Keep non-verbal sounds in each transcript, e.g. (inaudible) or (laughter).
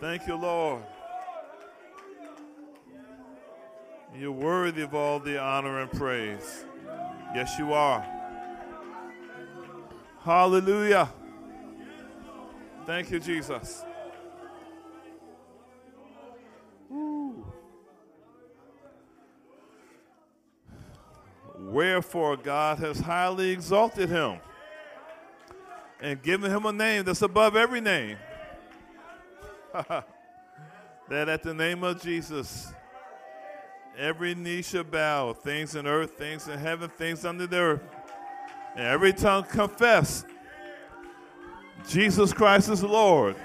Thank you, Lord. You're worthy of all the honor and praise. Yes, you are. Hallelujah. Thank you, Jesus. Ooh. Wherefore God has highly exalted him and given him a name that's above every name. (laughs) that at the name of Jesus, every knee shall bow, things in earth, things in heaven, things under the earth, and every tongue confess Jesus Christ is Lord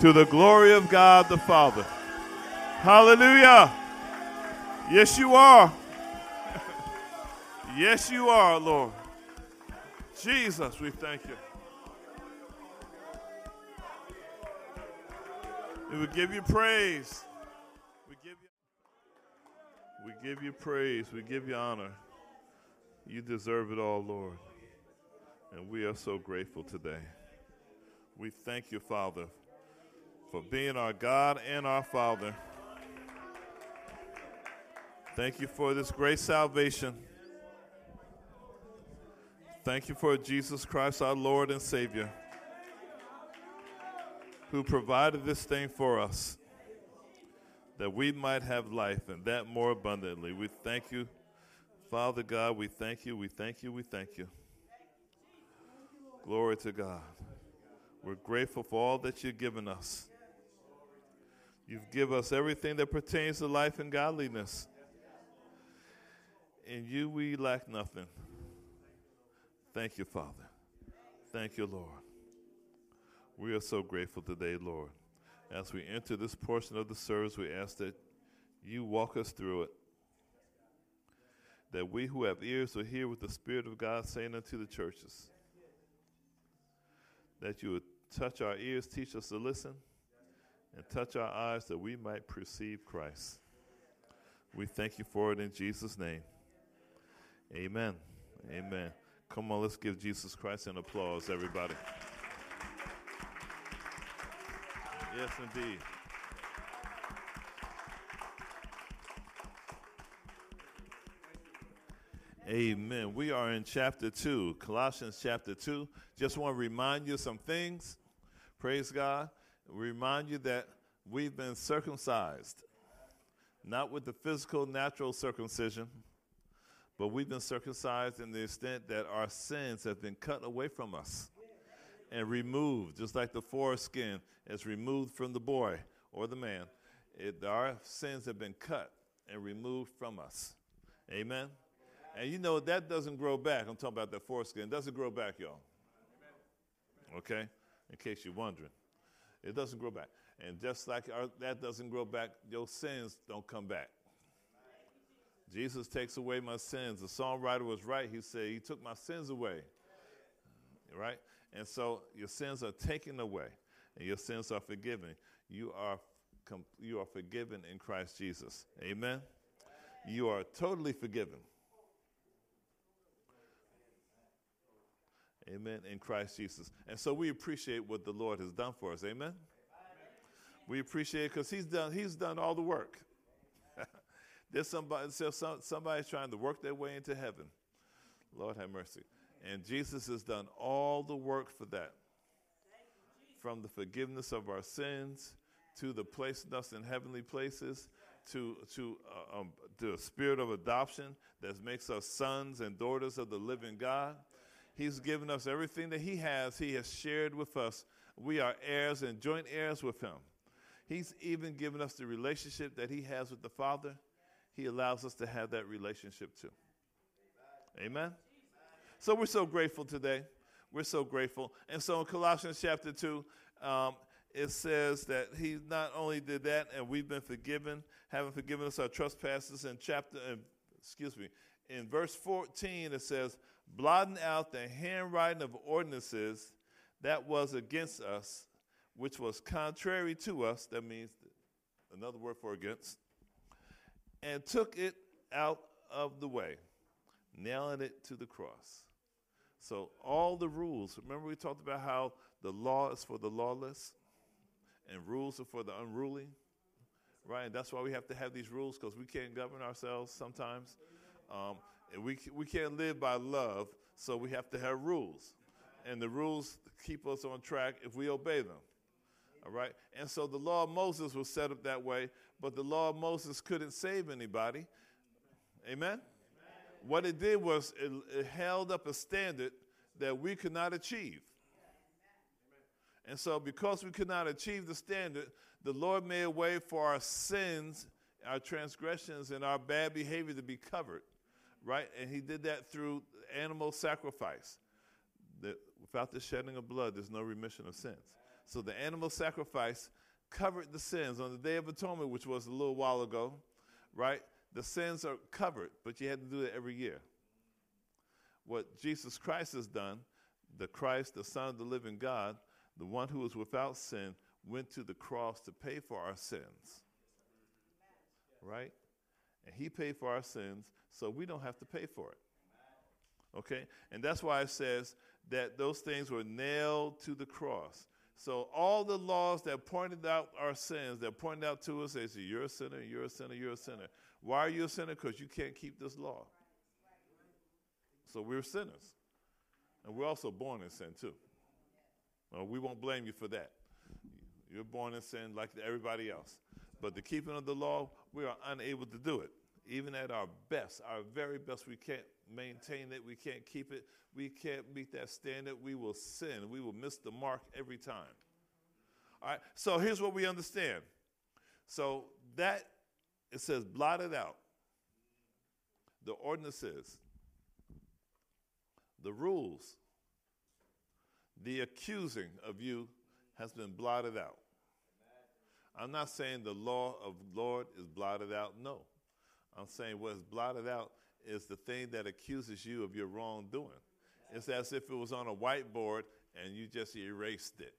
to the glory of God the Father. Hallelujah. Yes, you are. (laughs) yes, you are, Lord. Jesus, we thank you. We will give you praise. We give you, we give you praise. We give you honor. You deserve it all, Lord. And we are so grateful today. We thank you, Father, for being our God and our Father. Thank you for this great salvation. Thank you for Jesus Christ, our Lord and Savior, who provided this thing for us that we might have life and that more abundantly. We thank you, Father God. We thank you, we thank you, we thank you. Glory to God. We're grateful for all that you've given us. You've given us everything that pertains to life and godliness. In you we lack nothing. Thank you, Father. Thank you, Lord. We are so grateful today, Lord. As we enter this portion of the service, we ask that you walk us through it. That we who have ears will hear what the Spirit of God saying unto the churches. That you would touch our ears, teach us to listen, and touch our eyes that we might perceive Christ. We thank you for it in Jesus' name. Amen. Amen. Come on, let's give Jesus Christ an applause, everybody. Yes, indeed. Amen. We are in chapter 2, Colossians chapter 2. Just want to remind you some things. Praise God. Remind you that we've been circumcised, not with the physical, natural circumcision, but we've been circumcised in the extent that our sins have been cut away from us and removed, just like the foreskin is removed from the boy or the man. It, our sins have been cut and removed from us. Amen. And you know, that doesn't grow back. I'm talking about that foreskin. It doesn't grow back, y'all. Okay? In case you're wondering. It doesn't grow back. And just like our, that doesn't grow back, your sins don't come back. Jesus takes away my sins. The songwriter was right. He said, He took my sins away. Right? And so your sins are taken away and your sins are forgiven. You are, you are forgiven in Christ Jesus. Amen? You are totally forgiven. Amen. In Christ Jesus. And so we appreciate what the Lord has done for us. Amen. We appreciate because He's done, He's done all the work. (laughs) There's somebody, so somebody's trying to work their way into heaven. Lord have mercy. And Jesus has done all the work for that. From the forgiveness of our sins to the placing us in heavenly places to, to uh, um, the spirit of adoption that makes us sons and daughters of the living God He's given us everything that He has, He has shared with us. We are heirs and joint heirs with Him. He's even given us the relationship that He has with the Father. He allows us to have that relationship too. Amen? So we're so grateful today. We're so grateful. And so in Colossians chapter 2, um, it says that he not only did that and we've been forgiven, having forgiven us our trespasses in chapter, uh, excuse me, in verse 14 it says, blotting out the handwriting of ordinances that was against us, which was contrary to us, that means another word for against, and took it out of the way, nailing it to the cross. So, all the rules, remember we talked about how the law is for the lawless and rules are for the unruly, right? And that's why we have to have these rules because we can't govern ourselves sometimes. Um, and we, we can't live by love, so we have to have rules. And the rules keep us on track if we obey them. All right? And so the law of Moses was set up that way, but the law of Moses couldn't save anybody. Amen? What it did was it, it, held up a standard that we could not achieve. And so, because we could not achieve the standard, the Lord made a way for our sins, our transgressions, and our bad behavior to be covered, right? And He did that through animal sacrifice. That without the shedding of blood, there's no remission of sins. So the animal sacrifice covered the sins on the Day of Atonement, which was a little while ago, right? The sins are covered, but you had to do it every year. What Jesus Christ has done, the Christ, the Son of the living God, the one who was without sin, went to the cross to pay for our sins. Right? And he paid for our sins, so we don't have to pay for it. Okay? And that's why it says that those things were nailed to the cross. So all the laws that pointed out our sins, that pointed out to us, they say, you're a sinner, you're a sinner, you're a sinner. Why are you a sinner? Because you can't keep this law. So we're sinners. And we're also born in sin too. Well, we won't blame you for that. You're born in sin like everybody else. But the keeping of the law, we are unable to do it. Even at our best, our very best, we can't maintain it, we can't keep it, we can't meet that standard, we will sin. We will miss the mark every time. All right, so here's what we understand. So that, it says, blotted out. The ordinances, the rules, the accusing of you has been blotted out. I'm not saying the law of Lord is blotted out. No. I'm saying what is blotted out is the thing that accuses you of your wrongdoing. It's as if it was on a whiteboard and you just erased it.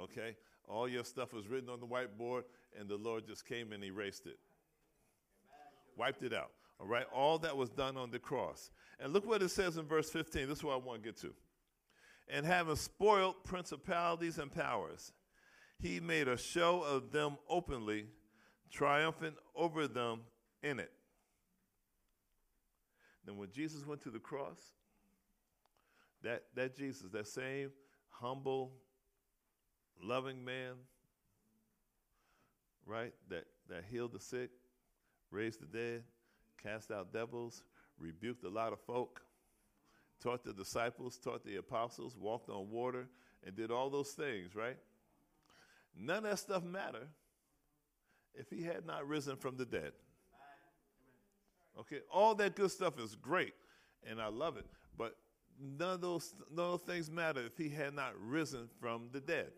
Okay? All your stuff was written on the whiteboard and the Lord just came and erased it. Wiped it out. All right? All that was done on the cross. And look what it says in verse 15. This is what I want to get to. And having spoiled principalities and powers, he made a show of them openly, triumphant over them in it. Then when Jesus went to the cross, that, that Jesus, that same humble, loving man, right, that, that healed the sick, raised the dead, cast out devils, rebuked a lot of folk, taught the disciples, taught the apostles, walked on water, and did all those things, right? None of that stuff matter if he had not risen from the dead. Okay, all that good stuff is great, and I love it. But none of those, none of those things matter if he had not risen from the dead.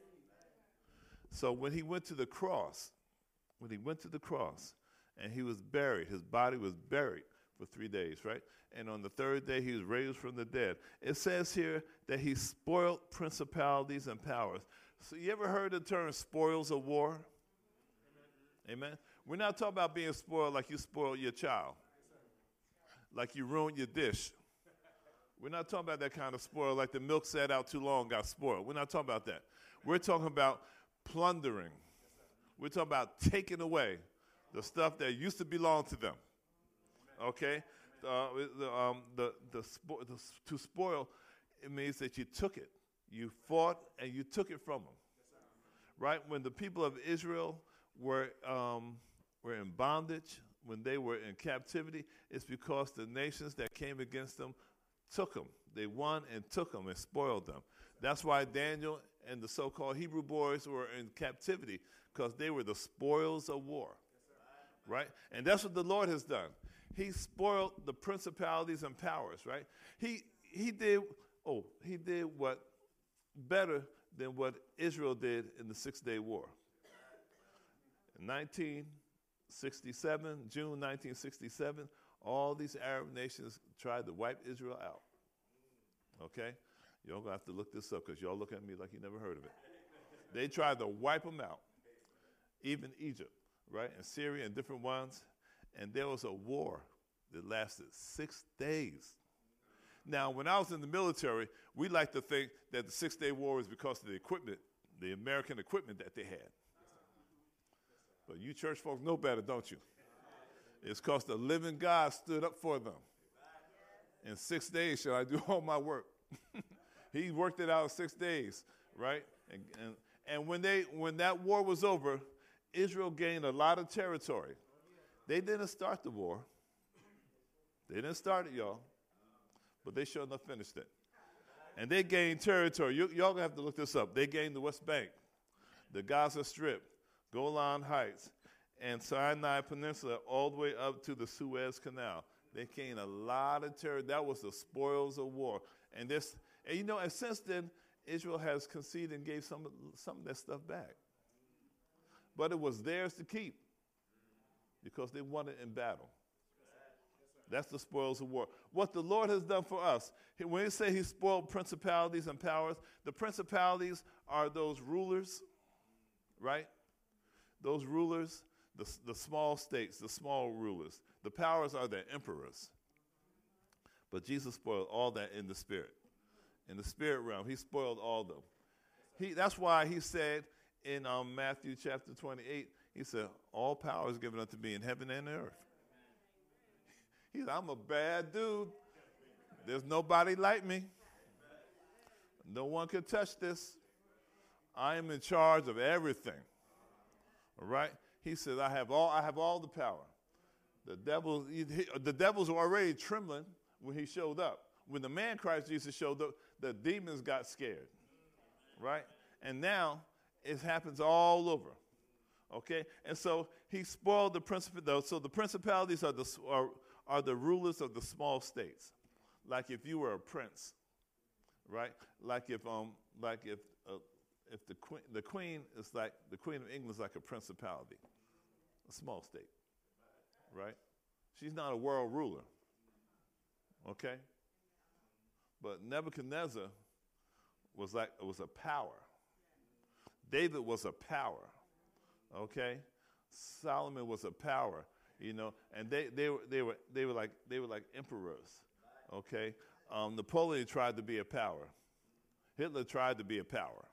So when he went to the cross, when he went to the cross, and he was buried, his body was buried for three days, right? And on the third day, he was raised from the dead. It says here that he spoiled principalities and powers. So you ever heard the term spoils of war? Amen. We're not talking about being spoiled like you spoiled your child, like you ruined your dish. We're not talking about that kind of spoil, like the milk sat out too long, got spoiled. We're not talking about that. We're talking about plundering. We're talking about taking away the stuff that used to belong to them. Okay? Uh, the, um, the, the, spo- the, to spoil, it means that you took it. You fought and you took it from them. Right? When the people of Israel were, um, were in bondage, when they were in captivity, it's because the nations that came against them took them. They won and took them and spoiled them. That's why Daniel and the so called Hebrew boys were in captivity, because they were the spoils of war. Right? And that's what the Lord has done. He spoiled the principalities and powers, right? He, he did, oh, he did what better than what Israel did in the Six Day War. In 1967, June 1967, all these Arab nations tried to wipe Israel out. Okay? Y'all gonna have to look this up because y'all look at me like you never heard of it. They tried to wipe them out, even Egypt, right? And Syria and different ones. And there was a war that lasted six days. Now, when I was in the military, we like to think that the Six Day War was because of the equipment the American equipment that they had. But you church folks know better, don't you? It's because the living God stood up for them. In six days shall I do (laughs) all my work. (laughs) he worked it out six days, right? And, and, and when, they, when that war was over, Israel gained a lot of territory. They didn't start the war. They didn't start it, y'all. But they sure enough finished it. And they gained territory. You, y'all gonna have to look this up. They gained the West Bank, the Gaza Strip, Golan Heights, and Sinai Peninsula all the way up to the Suez Canal. They gained a lot of territory. That was the spoils of war. And this, and you know, and since then, Israel has conceded and gave some, some of that stuff back. But it was theirs to keep because they won it in battle. That's the spoils of war. What the Lord has done for us, when he say he spoiled principalities and powers, the principalities are those rulers, right? Those rulers, the, the small states, the small rulers. The powers are the emperors. But Jesus spoiled all that in the spirit. In the spirit realm, he spoiled all them. He, that's why he said in um, Matthew chapter 28, he said, All power is given unto me in heaven and earth. (laughs) He said, I'm a bad dude. There's nobody like me. No one can touch this. I am in charge of everything. All right? He said, I have all, I have all the power. The devil, the devils were already trembling when he showed up. When the man Christ Jesus showed up, the demons got scared. Right? And now it happens all over. Okay? And so he spoiled the principalities. So the principalities are the, are, are the rulers of the small states. Like if you were a prince, right? Like if, um, like if, uh, if the queen, the queen is like, the queen of England is like a principality, a small state, right? She's not a world ruler, okay? But Nebuchadnezzar was like, was a power. David was a power, okay? Solomon was a power, you know, and they, they, were, they, were, they, were, like, they were like emperors, okay? Um, Napoleon tried to be a power. Hitler tried to be a power,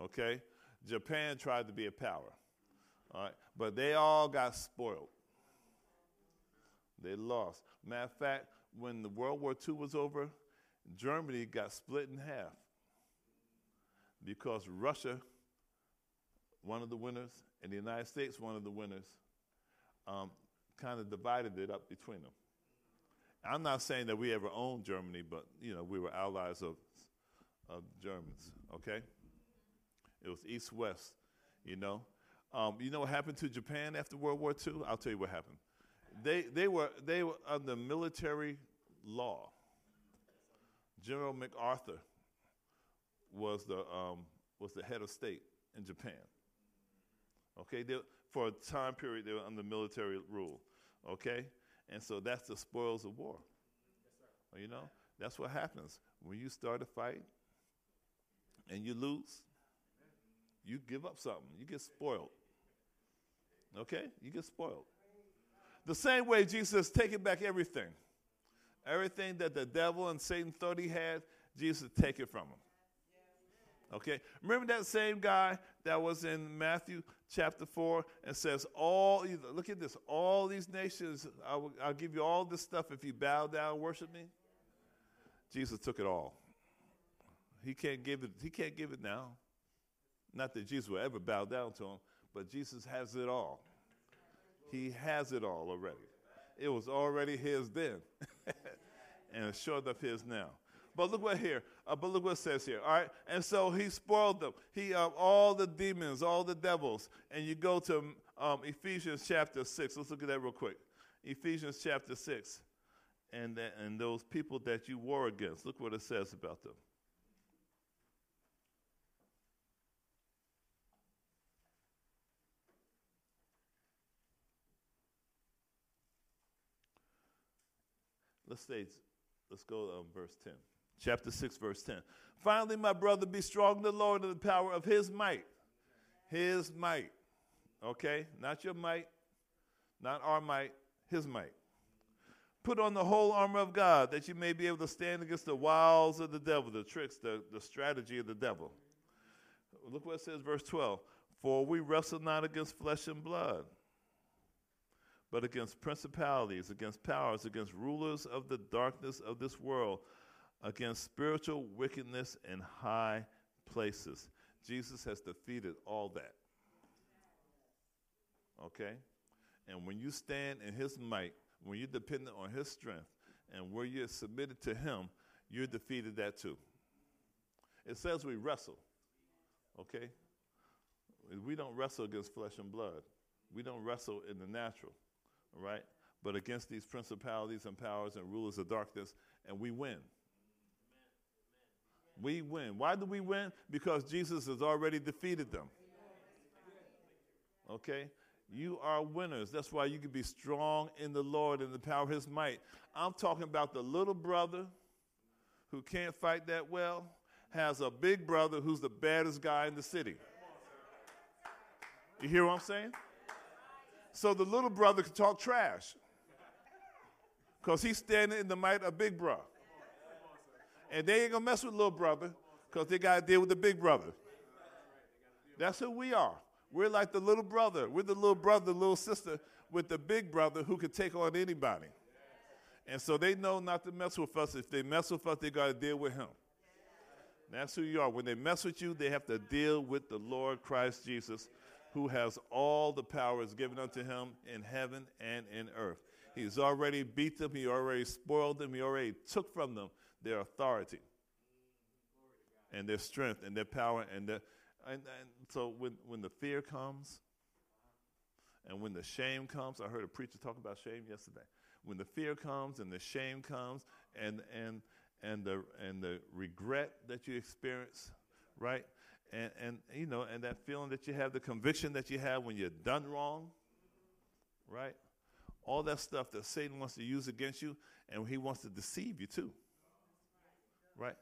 okay? Japan tried to be a power, all right? But they all got spoiled. They lost. Matter of fact, when the World War II was over, Germany got split in half because Russia one of the winners, and the United States, one of the winners, um, kind of divided it up between them. I'm not saying that we ever owned Germany, but you know we were allies of of Germans. Okay, it was East West. You know, um, you know what happened to Japan after World War II? I'll tell you what happened. They they were they were under military law. General MacArthur was the um, was the head of state in Japan. Okay, they, for a time period they were under military rule. Okay, and so that's the spoils of war. Yes, you know, that's what happens when you start a fight and you lose. You give up something. You get spoiled. Okay, you get spoiled. The same way Jesus taking back everything, everything that the devil and Satan thought he had, Jesus take it from him. Okay? Remember that same guy that was in Matthew chapter 4 and says, All, look at this, all these nations, I will, I'll give you all this stuff if you bow down and worship me? Jesus took it all. He can't give it, he can't give it now. Not that Jesus will ever bow down to him, but Jesus has it all. He has it all already. It was already his then, (laughs) and it's short of his now. But look what here. Uh, but look what says here. All right. And so he spoiled them. He uh, all the demons, all the devils. And you go to um, Ephesians chapter six. Let's look at that real quick. Ephesians chapter six, and and those people that you war against. Look what it says about them. Let's say, let's go um, verse 10 chapter 6, verse 10. Finally, my brother, be strong in the Lord and the power of his might. His might. Okay? Not your might, not our might, his might. Put on the whole armor of God that you may be able to stand against the wiles of the devil, the tricks, the, the strategy of the devil. look what it says, verse 12. For we wrestle not against flesh and blood, but against principalities, against powers, against rulers of the darkness of this world, against spiritual wickedness in high places. Jesus has defeated all that. Okay? And when you stand in his might, when you're dependent on his strength, and where you're submitted to him, you're defeated that too. It says we wrestle. Okay? We don't wrestle against flesh and blood. We don't wrestle in the natural, right? But against these principalities and powers and rulers of darkness, and we win. We win. Why do we win? Because Jesus has already defeated them. Okay? You are winners. That's why you can be strong in the Lord and the power of his might. I'm talking about the little brother who can't fight that well has a big brother who's the baddest guy in the city. You hear what I'm saying? So the little brother can talk trash because he's standing in the might of big brother. And they ain't gonna mess with little brother because they gotta deal with the big brother. That's who we are. We're like the little brother. We're the little brother, the little sister with the big brother who can take on anybody. And so they know not to mess with us. If they mess with us, they got to deal with him. That's who you are. When they mess with you, they have to deal with the Lord Christ Jesus, who has all the powers given unto him in heaven and in earth. He's already beat them, he already spoiled them, he already took from them their authority and their strength and their power. And, their, and, and so when, when the fear comes and when the shame comes, I heard a preacher talk about shame yesterday. When the fear comes and the shame comes and, and, and, the, and the regret that you experience, right? And, and, you know, and that feeling that you have, the conviction that you have when you're done wrong, right? All that stuff that Satan wants to use against you, and he wants to deceive you too right?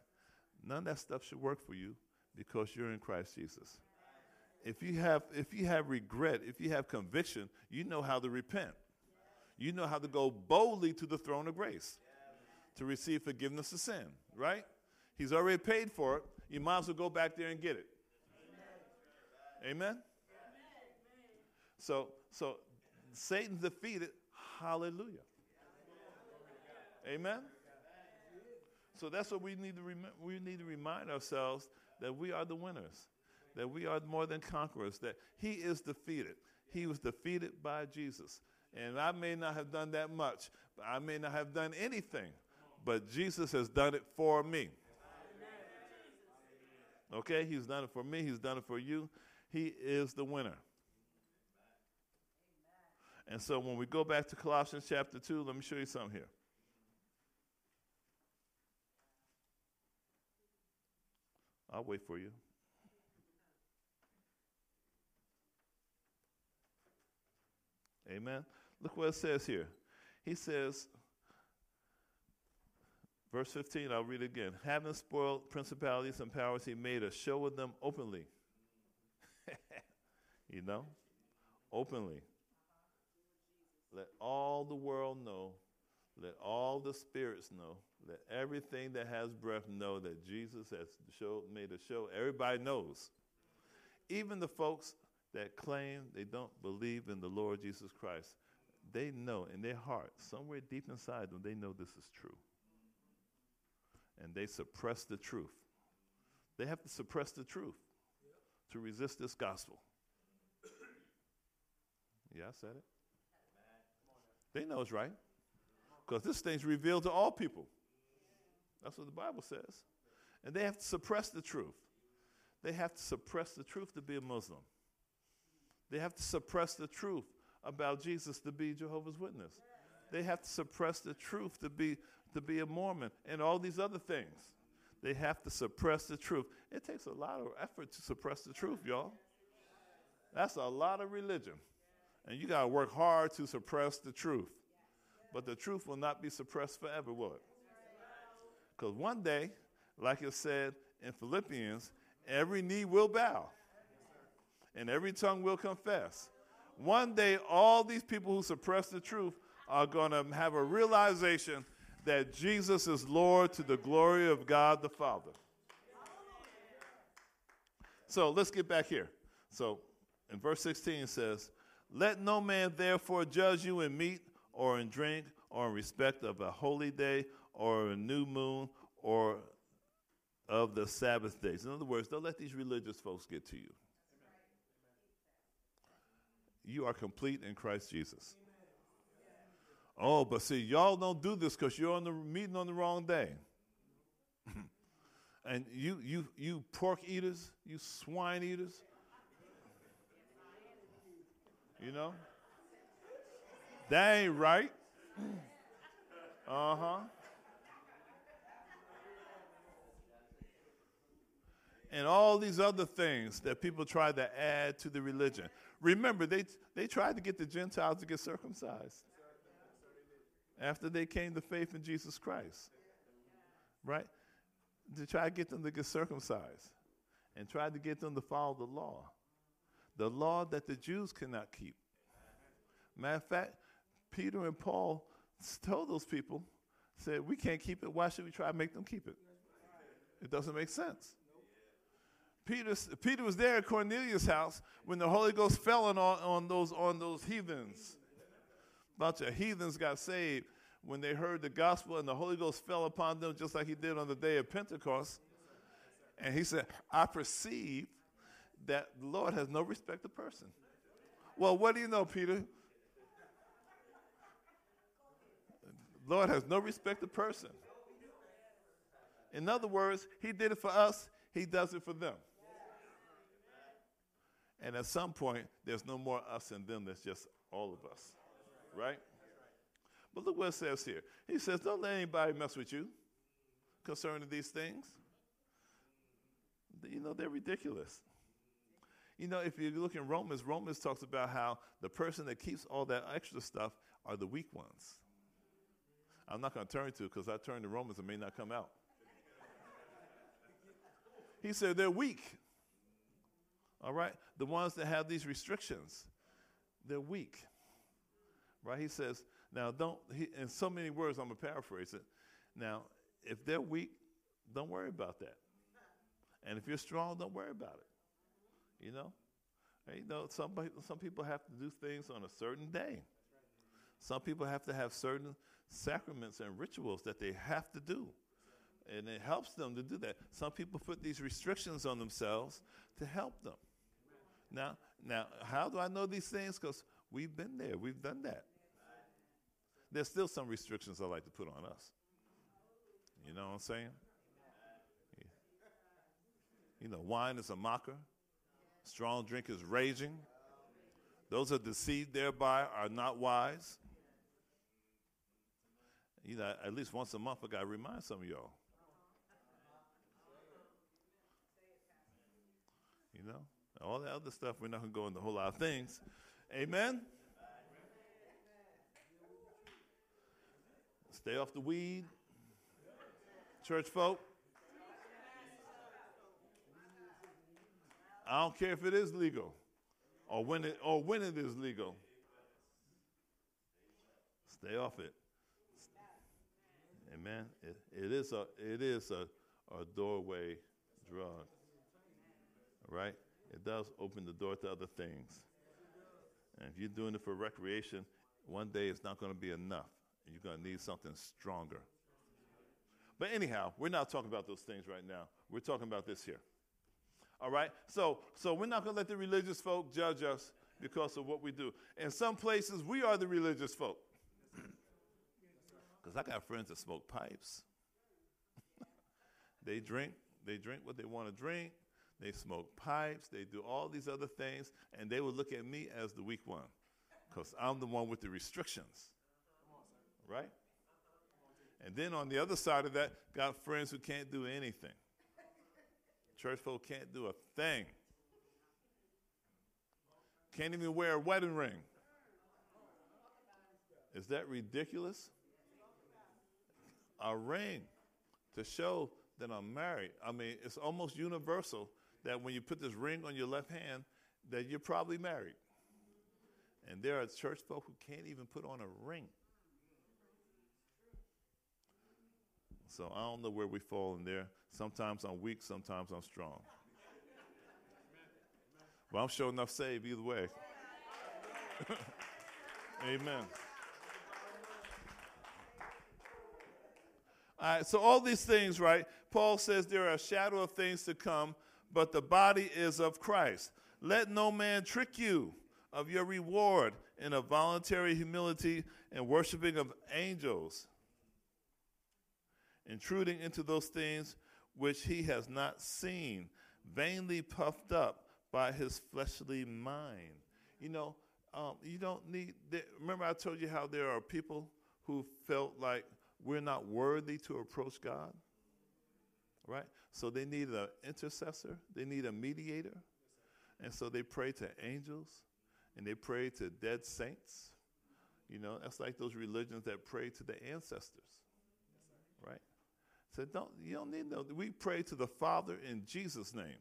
None of that stuff should work for you because you're in Christ Jesus. If you have if you have regret, if you have conviction, you know how to repent. You know how to go boldly to the throne of grace to receive forgiveness of sin, right? He's already paid for it. You might as well go back there and get it. Amen. So so Satan's defeated. Hallelujah. Amen. So that's what we need to rem- we need to remind ourselves that we are the winners, that we are more than conquerors, that He is defeated. He was defeated by Jesus. And I may not have done that much, I may not have done anything, but Jesus has done it for me. Okay, He's done it for me, He's done it for you. He is the winner. And so when we go back to Colossians chapter 2, let me show you something here. I'll wait for you. Amen. Look what it says here. He says, verse 15, I'll read it again. Having spoiled principalities and powers, he made a show of them openly. (laughs) you know? Openly. Let all the world know. Let all the spirits know let everything that has breath know that Jesus has made a show. Everybody knows. Even the folks that claim they don't believe in the Lord Jesus Christ, they know in their heart, somewhere deep inside them, they know this is true. And they suppress the truth. They have to suppress the truth to resist this gospel. Yeah, I said it. They know it's right. Because this thing's revealed to all people. That's what the Bible says. And they have to suppress the truth. They have to suppress the truth to be a Muslim. They have to suppress the truth about Jesus to be Jehovah's Witness. They have to suppress the truth to be, to be a Mormon and all these other things. They have to suppress the truth. It takes a lot of effort to suppress the truth, y'all. That's a lot of religion. And you got to work hard to suppress the truth. But the truth will not be suppressed forever, will it? Because one day, like it said in Philippians, every knee will bow and every tongue will confess. One day, all these people who suppress the truth are going to have a realization that Jesus is Lord to the glory of God the Father. So let's get back here. So in verse 16 it says, Let no man therefore judge you in meat or in drink or in respect of a holy day or a new moon or of the Sabbath days. In other words, don't let these religious folks get to you. You are complete in Christ Jesus. Oh, but see, y'all don't do this because you're on the meeting on the wrong day. (laughs) and you, you, you pork eaters, you swine eaters, you know, that ain't right. (laughs) Uh huh. And all these other things that people try to add to the religion. Remember, they, they tried to get the Gentiles to get circumcised after they came to faith in Jesus Christ. Right? To try to get them to get circumcised and try to get them to follow the law. The law that the Jews cannot keep. Matter of fact, Peter and Paul told those people, said, We can't keep it. Why should we try to make them keep it? It doesn't make sense. Peter, Peter was there at Cornelius' house when the Holy Ghost fell on, on, those, on those heathens bunch of heathens got saved when they heard the gospel and the Holy Ghost fell upon them just like he did on the day of Pentecost. And he said, I perceive that the Lord has no respect of person. Well, what do you know, Peter? Lord has no respect of person. In other words, he did it for us, he does it for them. And at some point, there's no more us and them, there's just all of us right? But look what it says here. He says, Don't let anybody mess with you concerning these things. You know, they're ridiculous. You know, if you look in Romans, Romans talks about how the person that keeps all that extra stuff are the weak ones. I'm not going to turn to because I turn to Romans and may not come out. he said they're weak. All right? The ones that have these restrictions, they're weak right? He says, now don't, he, in so many words, I'm going to paraphrase it. Now, if they're weak, don't worry about that. And if you're strong, don't worry about it. You know? And, you know, some, some people have to do things on a certain day. Some people have to have certain sacraments and rituals that they have to do. And it helps them to do that. Some people put these restrictions on themselves to help them. Now, now, how do I know these things? Because we've been there, we've done that there's still some restrictions I like to put on us. You know what I'm saying? You know, wine is a mocker, strong drink is raging. Those are deceived thereby are not wise. You know, at least once a month, I got to remind some of y'all. You know, all that other stuff, we're not going to go into a whole lot of things. Amen? Stay off the weed. Church folk. I don't care if it is legal or when it or when it is legal. Stay off it. Amen. It, it is a it is a, a doorway drug. Right? It does open the door to other things. And if you're doing it for recreation, one day it's not going to be enough you're going to need something stronger. But anyhow, we're not talking about those things right now. We're talking about this here. All right? So, so we're not going to let the religious folk judge us because of what we do. In some places, we are the religious folk. (clears throat) Because I got friends that smoke pipes. (laughs) they drink, they drink what they want to drink. They smoke pipes. They do all these other things. And they will look at me as the weak one because I'm the one with the restrictions right? And then on the other side of that, got friends who can't do anything. Church folk can't do a thing. Can't even wear a wedding ring. Is that ridiculous? A ring to show that I'm married. I mean, it's almost universal that when you put this ring on your left hand, that you're probably married. And there are church folk who can't even put on a ring. So I don't know where we fall in there. Sometimes I'm weak, sometimes I'm strong. But I'm sure enough saved either way. (laughs) Amen. All right, so all these things, right? Paul says there are a shadow of things to come, but the body is of Christ. Let no man trick you of your reward in a voluntary humility and worshiping of angels, intruding into those things which he has not seen, vainly puffed up by his fleshly mind. You know, um, you don't need, remember I told you how there are people who felt like we're not worthy to approach God? Right? So they need an intercessor, they need a mediator. And so they pray to angels and they pray to dead saints. You know, that's like those religions that pray to the ancestors. Right? So don't you don't need no we pray to the Father in Jesus' name.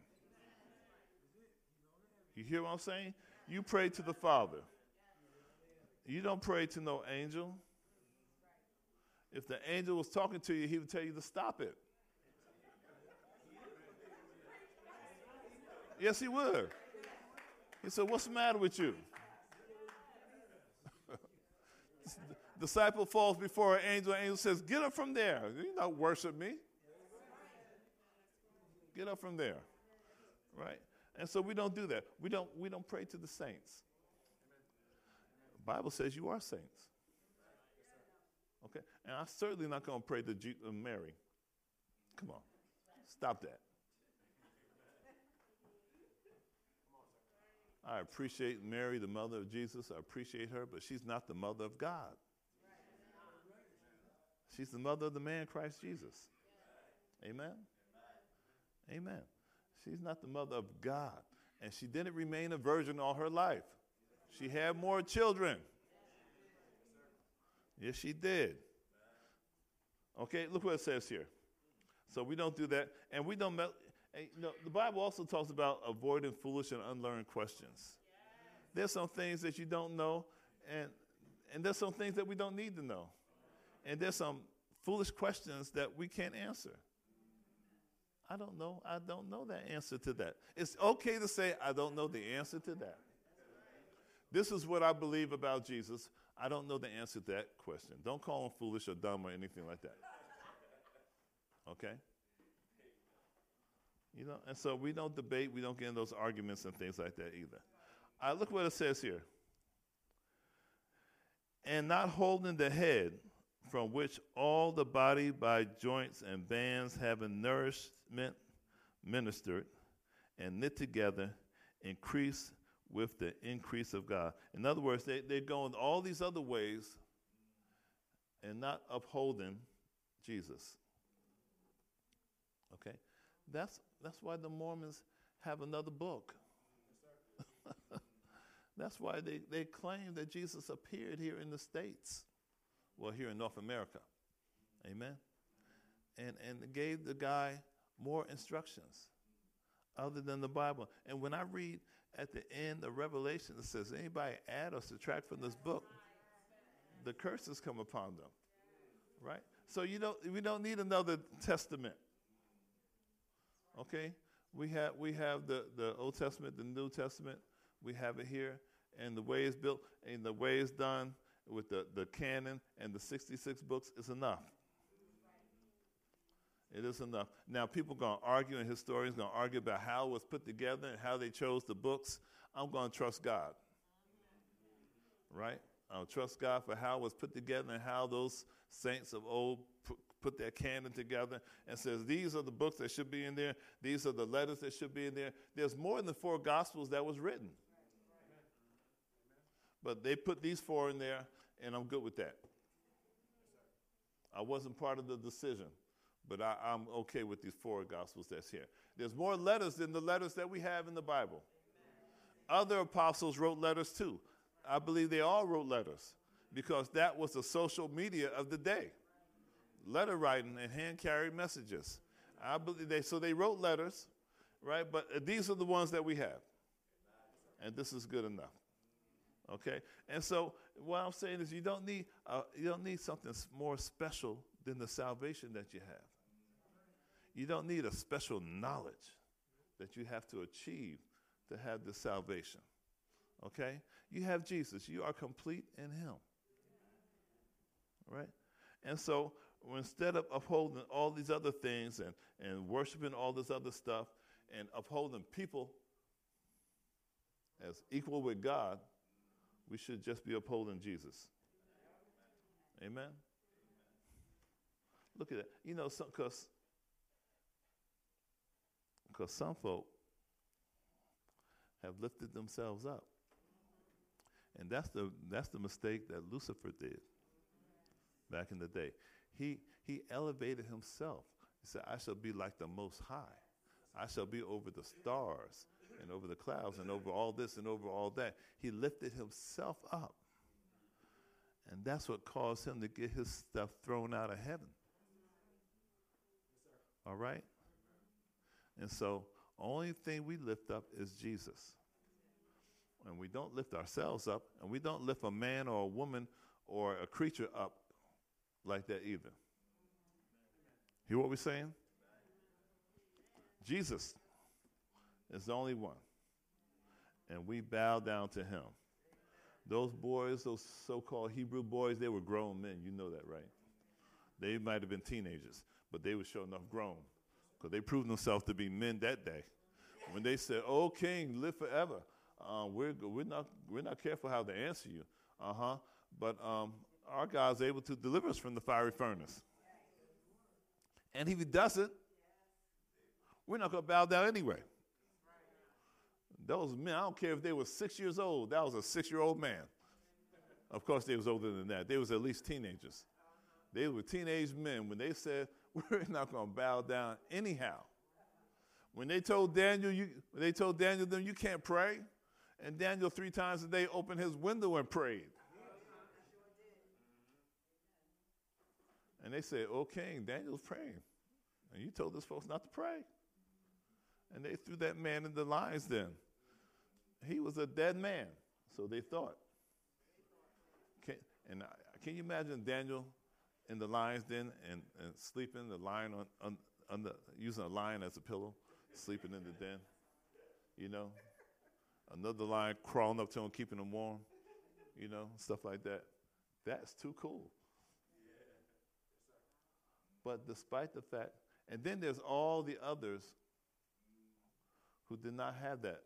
You hear what I'm saying? You pray to the Father. You don't pray to no angel. If the angel was talking to you, he would tell you to stop it. Yes, he would. He said, What's the matter with you? (laughs) Disciple falls before an angel. Angel says, Get up from there. You not worship me. Get up from there. Right? And so we don't do that. We don't, we don't pray to the saints. The Bible says you are saints. Okay? And I'm certainly not going to pray to uh, Mary. Come on. Stop that. I appreciate Mary, the mother of Jesus. I appreciate her, but she's not the mother of God. She's the mother of the man Christ Jesus. Amen? Amen. She's not the mother of God. And she didn't remain a virgin all her life. She had more children. Yes, she did. Okay, look what it says here. So we don't do that. And we don't, and, you know, the Bible also talks about avoiding foolish and unlearned questions. There's some things that you don't know, and, and there's some things that we don't need to know. And there's some foolish questions that we can't answer. I don't know. I don't know that answer to that. It's okay to say, I don't know the answer to that. This is what I believe about Jesus. I don't know the answer to that question. Don't call him foolish or dumb or anything like that. Okay? You know, and so we don't debate, we don't get in those arguments and things like that either. I look what it says here. And not holding the head, from which all the body by joints and bands having nourishment ministered and knit together, increase with the increase of God. In other words, they, they're going all these other ways and not upholding Jesus. Okay? That's, that's why the Mormons have another book. (laughs) that's why they, they claim that Jesus appeared here in the States, well, here in North America. Amen? And, and gave the guy more instructions other than the Bible. And when I read at the end of Revelation, it says, anybody add or subtract from this book, the curses come upon them. Right? So you don't, we don't need another testament. Okay? We have, we have the, the Old Testament, the New Testament. We have it here. And the way it's built and the way it's done with the, the canon and the 66 books is enough. It is enough. Now, people are going to argue, and historians going to argue about how it was put together and how they chose the books. I'm going to trust God. Right? I'll trust God for how it was put together and how those saints of old put that canon together and says, These are the books that should be in there, these are the letters that should be in there. There's more than four gospels that was written. But they put these four in there, and I'm good with that. I wasn't part of the decision, but I, am okay with these four gospels that's here. There's more letters than the letters that we have in the Bible. Other apostles wrote letters too. I believe they all wrote letters because that was the social media of the day letter writing and hand carried messages. I believe they so they wrote letters, right? But these are the ones that we have, and this is good enough. Okay, and so what I'm saying is you don't need uh, you don't need something more special than the salvation that you have. You don't need a special knowledge that you have to achieve to have the salvation. Okay? You have Jesus. You are complete in Him. Right? And so instead of upholding all these other things and, and worshiping all this other stuff and upholding people as equal with God, we should just be upholding Jesus. Amen? Look at that. You know, because because some folk have lifted themselves up. And that's the, that's the mistake that Lucifer did back in the day. He, he elevated himself. He said, I shall be like the Most High. I shall be over the stars and over the clouds and over all this and over all that. He lifted himself up. And that's what caused him to get his stuff thrown out of heaven. All right? And so, only thing we lift up is Jesus. And we don't lift ourselves up, and we don't lift a man or a woman or a creature up like that either. Hear what we're saying? Jesus is the only one. And we bow down to him. Those boys, those so called Hebrew boys, they were grown men. You know that, right? They might have been teenagers, but they were sure enough grown because they proved themselves to be men that day. When they said, "Oh, King, live forever," uh, we're we're not we're not careful how to answer you. Uh huh. But um, our God's able to deliver us from the fiery furnace. And if He doesn't, we're not going to bow down anyway. Those men, I don't care if they were six years old. That was a six-year-old man. Of course, they was older than that. They was at least teenagers. They were teenage men when they said, (laughs) "We're not going to bow down anyhow." When they told Daniel, you, they told Daniel them, "You can't pray," and Daniel three times a day opened his window and prayed. And they said, "Oh, King, Daniel's praying, and you told this folks not to pray." And they threw that man in the lions then. He was a dead man, so they thought. Can, and can you imagine Daniel in the lion's den and, and sleeping, the lion on, on, on the, using a lion as a pillow, sleeping in the den? You know? Another lion crawling up to him, keeping him warm, you know, stuff like that. That's too cool. But despite the fact, and then there's all the others who did not have that,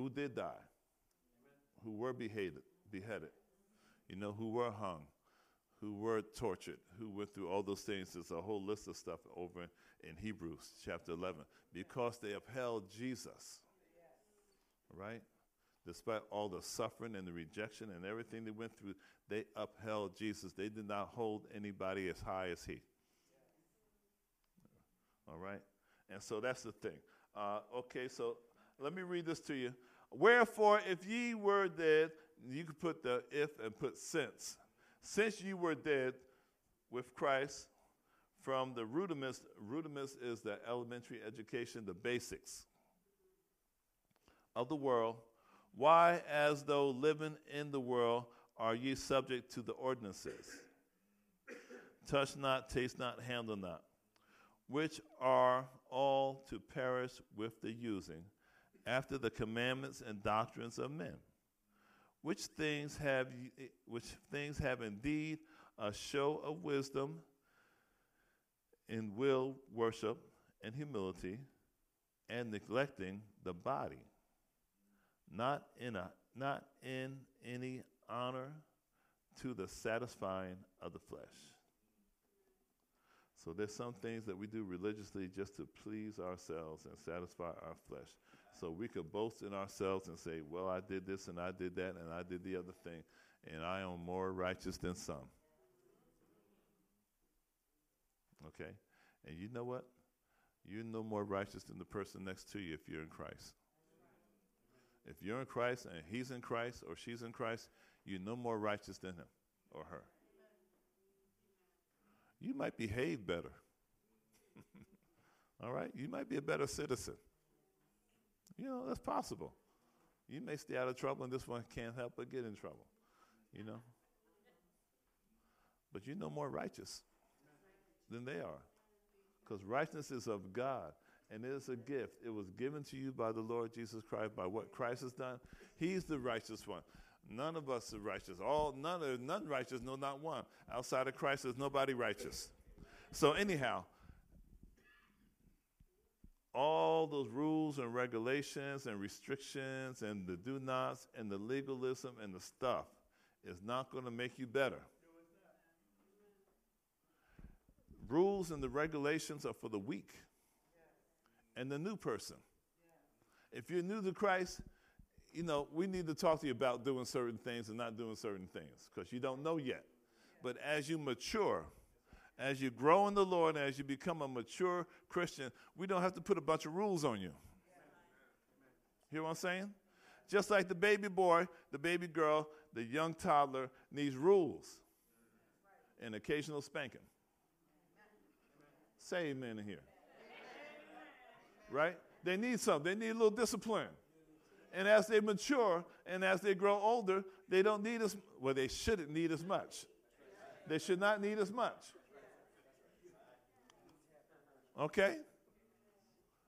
who did die, Amen. who were beheaded, beheaded, you know, who were hung, who were tortured, who went through all those things. There's a whole list of stuff over in Hebrews chapter 11 because they upheld Jesus, right? Despite all the suffering and the rejection and everything they went through, they upheld Jesus. They did not hold anybody as high as He. All right? And so that's the thing. Uh, okay, so let me read this to you. Wherefore, if ye were dead, you could put the if and put since. Since you were dead with Christ from the rudiments, rudiments is the elementary education, the basics of the world. Why, as though living in the world, are ye subject to the ordinances? Touch not, taste not, handle not, which are all to perish with the using, after the commandments and doctrines of men. Which things have which things have indeed a show of wisdom in will worship and humility, and neglecting the body, not in a not in any honor to the satisfying of the flesh. So there's some things that we do religiously just to please ourselves and satisfy our flesh. So we could boast in ourselves and say, well, I did this and I did that and I did the other thing, and I am more righteous than some. Okay? And you know what? You're no more righteous than the person next to you if you're in Christ. If you're in Christ and he's in Christ or she's in Christ, you're no more righteous than him or her you might behave better. (laughs) All right? You might be a better citizen. You know, that's possible. You may stay out of trouble, and this one can't help but get in trouble. You know? But you're no more righteous than they are. Because righteousness is of God. and it is a gift. It was given to you by the Lord Jesus Christ, by what Christ has done. He's the righteous one. None of us are righteous. All none are none righteous, no, not one. Outside of Christ, there's nobody righteous. So anyhow, all those rules and regulations and restrictions and the do nots and the legalism and the stuff is not going to make you better. Rules and the regulations are for the weak and the new person. If you're new to Christ, you know, we need to talk to you about doing certain things and not doing certain things because you don't know yet. But as you mature, as you grow in the Lord, as you become a mature Christian, we don't have to put a bunch of rules on you. Hear what I'm saying? Just like the baby boy, the baby girl, the young toddler needs rules and occasional spanking. Say amen in here. Right? They need something. They need a little discipline. And as they mature and as they grow older, they don't need as well, they shouldn't need as much. They should not need as much. Okay?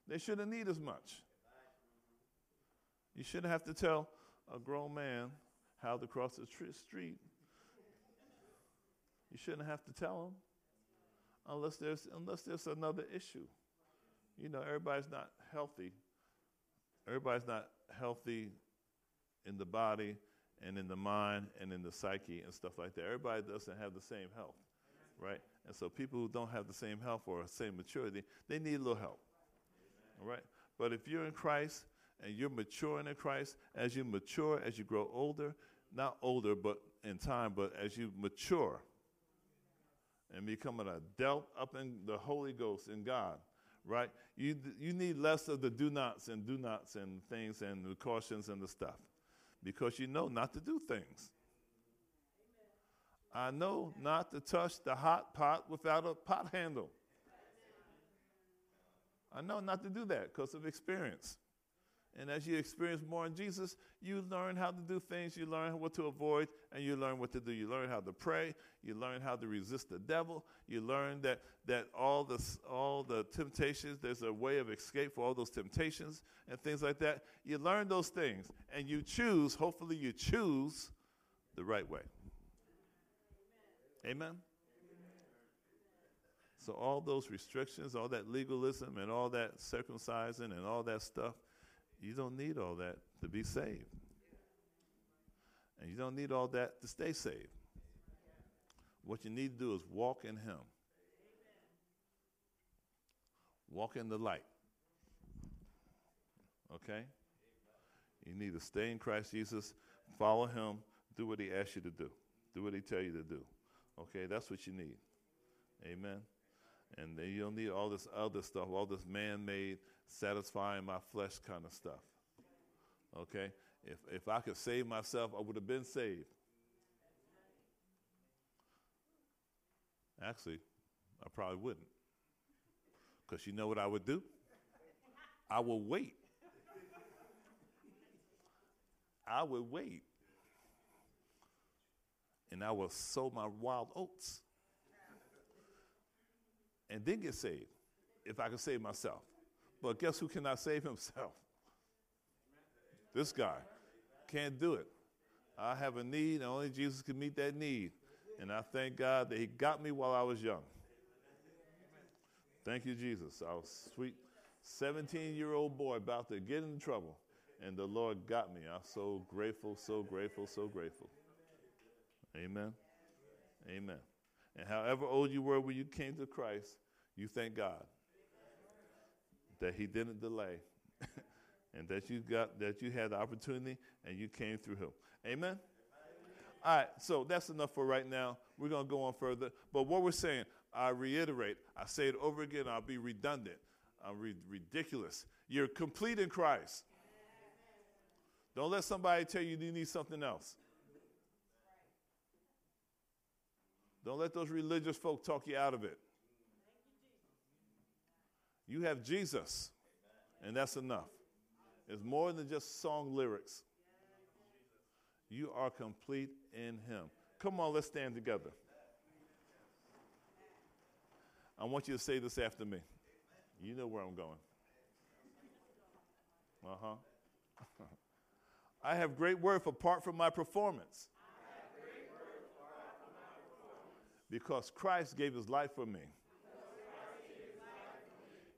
They shouldn't need as much. You shouldn't have to tell a grown man how to cross the tr- street. You shouldn't have to tell him unless there's unless there's another issue. You know, everybody's not healthy. Everybody's not healthy in the body and in the mind and in the psyche and stuff like that. Everybody doesn't have the same health, right? And so people who don't have the same health or same maturity, they need a little help. All right? But if you're in Christ and you're maturing in Christ, as you mature, as you grow older, not older, but in time, but as you mature and become an adult up in the Holy Ghost in God, right? You, you need less of the do nots and do nots and things and the cautions and the stuff because you know not to do things. I know not to touch the hot pot without a pot handle. I know not to do that because of experience. And as you experience more in Jesus, you learn how to do things, you learn what to avoid, and you learn what to do. You learn how to pray, you learn how to resist the devil, you learn that, that all, the, all the temptations, there's a way of escape for all those temptations and things like that. You learn those things, and you choose, hopefully, you choose the right way. Amen? So, all those restrictions, all that legalism, and all that circumcising, and all that stuff, you don't need all that to be saved. And you don't need all that to stay saved. What you need to do is walk in Him, walk in the light. Okay? You need to stay in Christ Jesus, follow Him, do what He asks you to do, do what He tell you to do. Okay, that's what you need. Amen. And then you don't need all this other stuff, all this man made, satisfying my flesh kind of stuff. Okay? If, if I could save myself, I would have been saved. Actually, I probably wouldn't. Because you know what I would do? I would wait. I would wait and I will sow my wild oats and then get saved if I can save myself. But guess who cannot save himself? This guy can't do it. I have a need, and only Jesus can meet that need. And I thank God that He got me while I was young. Thank you, Jesus. I was sweet 17 year old boy about to get in trouble, and the Lord got me. I'm so grateful, so grateful, so grateful. Amen. Amen. And however old you were when you came to Christ, you thank God that He didn't delay, (laughs) and that you got that you had the opportunity and you came through Him. Amen. All right, so that's enough for right now. We're going to go on further. But what we're saying, I reiterate, I say it over again, I'll be redundant. I'm re- ridiculous. You're complete in Christ. Don't let somebody tell you you need something else. Don't let those religious folk talk you out of it. You have Jesus, and that's enough. It's more than just song lyrics. You are complete in Him. Come on, let's stand together. I want you to say this after me. You know where I'm going. Uh huh. (laughs) I have great worth apart from my performance. Because Christ gave his life for me.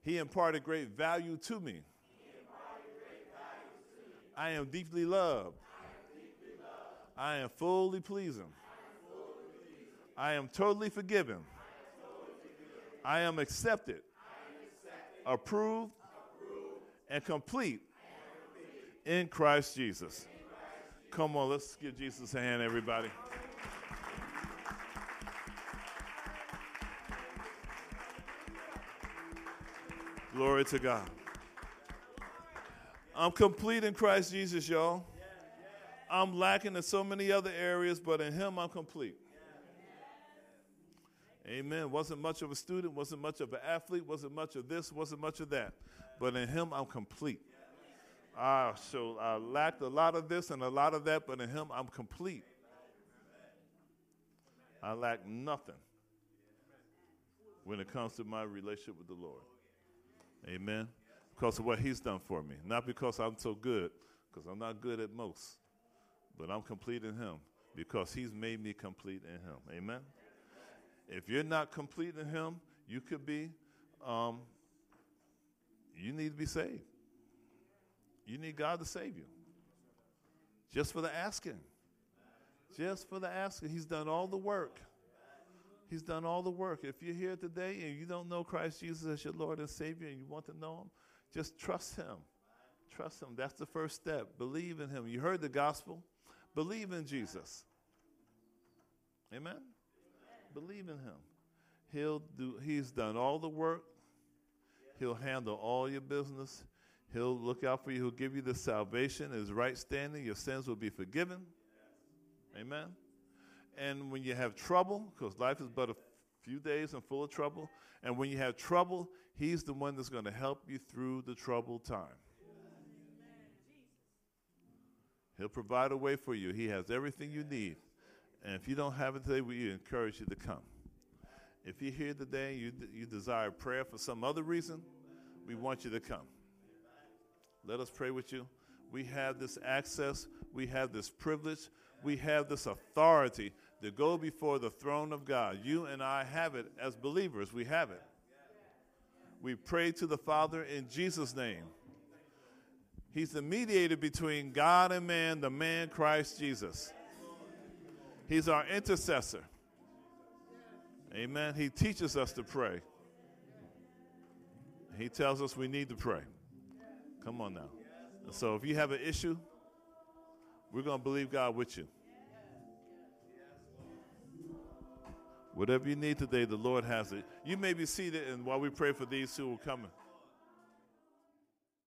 He imparted great value to me. I am deeply loved. I am fully pleasing. I am totally forgiven. I am accepted, approved, and complete in Christ Jesus. Come on, let's give Jesus a hand, everybody. Glory to God. I'm complete in Christ Jesus, y'all. I'm lacking in so many other areas, but in Him I'm complete. Amen. Wasn't much of a student, wasn't much of an athlete, wasn't much of this, wasn't much of that. But in Him I'm complete. Ah, so I lacked a lot of this and a lot of that, but in Him I'm complete. I lack nothing when it comes to my relationship with the Lord. Amen. Because of what He's done for me. Not because I'm so good, because I'm not good at most, but I'm complete in Him because He's made me complete in Him. Amen. If you're not complete in Him, you could be, um, you need to be saved. You need God to save you. Just for the asking. Just for the asking. He's done all the work. He's done all the work. If you're here today and you don't know Christ Jesus as your Lord and Savior and you want to know Him, just trust Him. Trust Him. That's the first step. Believe in Him. You heard the gospel. Believe in Jesus. Amen? Believe in Him. He'll do, he's done all the work. He'll handle all your business. He'll look out for you. He'll give you the salvation, his right standing. Your sins will be forgiven. Amen. And when you have trouble, because life is but a few days and full of trouble, and when you have trouble, he's the one that's going to help you through the troubled time. He'll provide a way for you. He has everything you need. And if you don't have it today, we encourage you to come. If you're here today, you, you desire prayer for some other reason, we want you to come. Let us pray with you. We have this access, we have this privilege, we have this authority to go before the throne of God. You and I have it as believers, we have it. We pray to the Father in Jesus' name. He's the mediator between God and man, the man Christ Jesus. He's our intercessor. Amen. He teaches us to pray. He tells us we need to pray. Come on now. So if you have an issue, we're going to believe God with you. Whatever you need today, the Lord has it. You may be seated, and while we pray for these who are coming.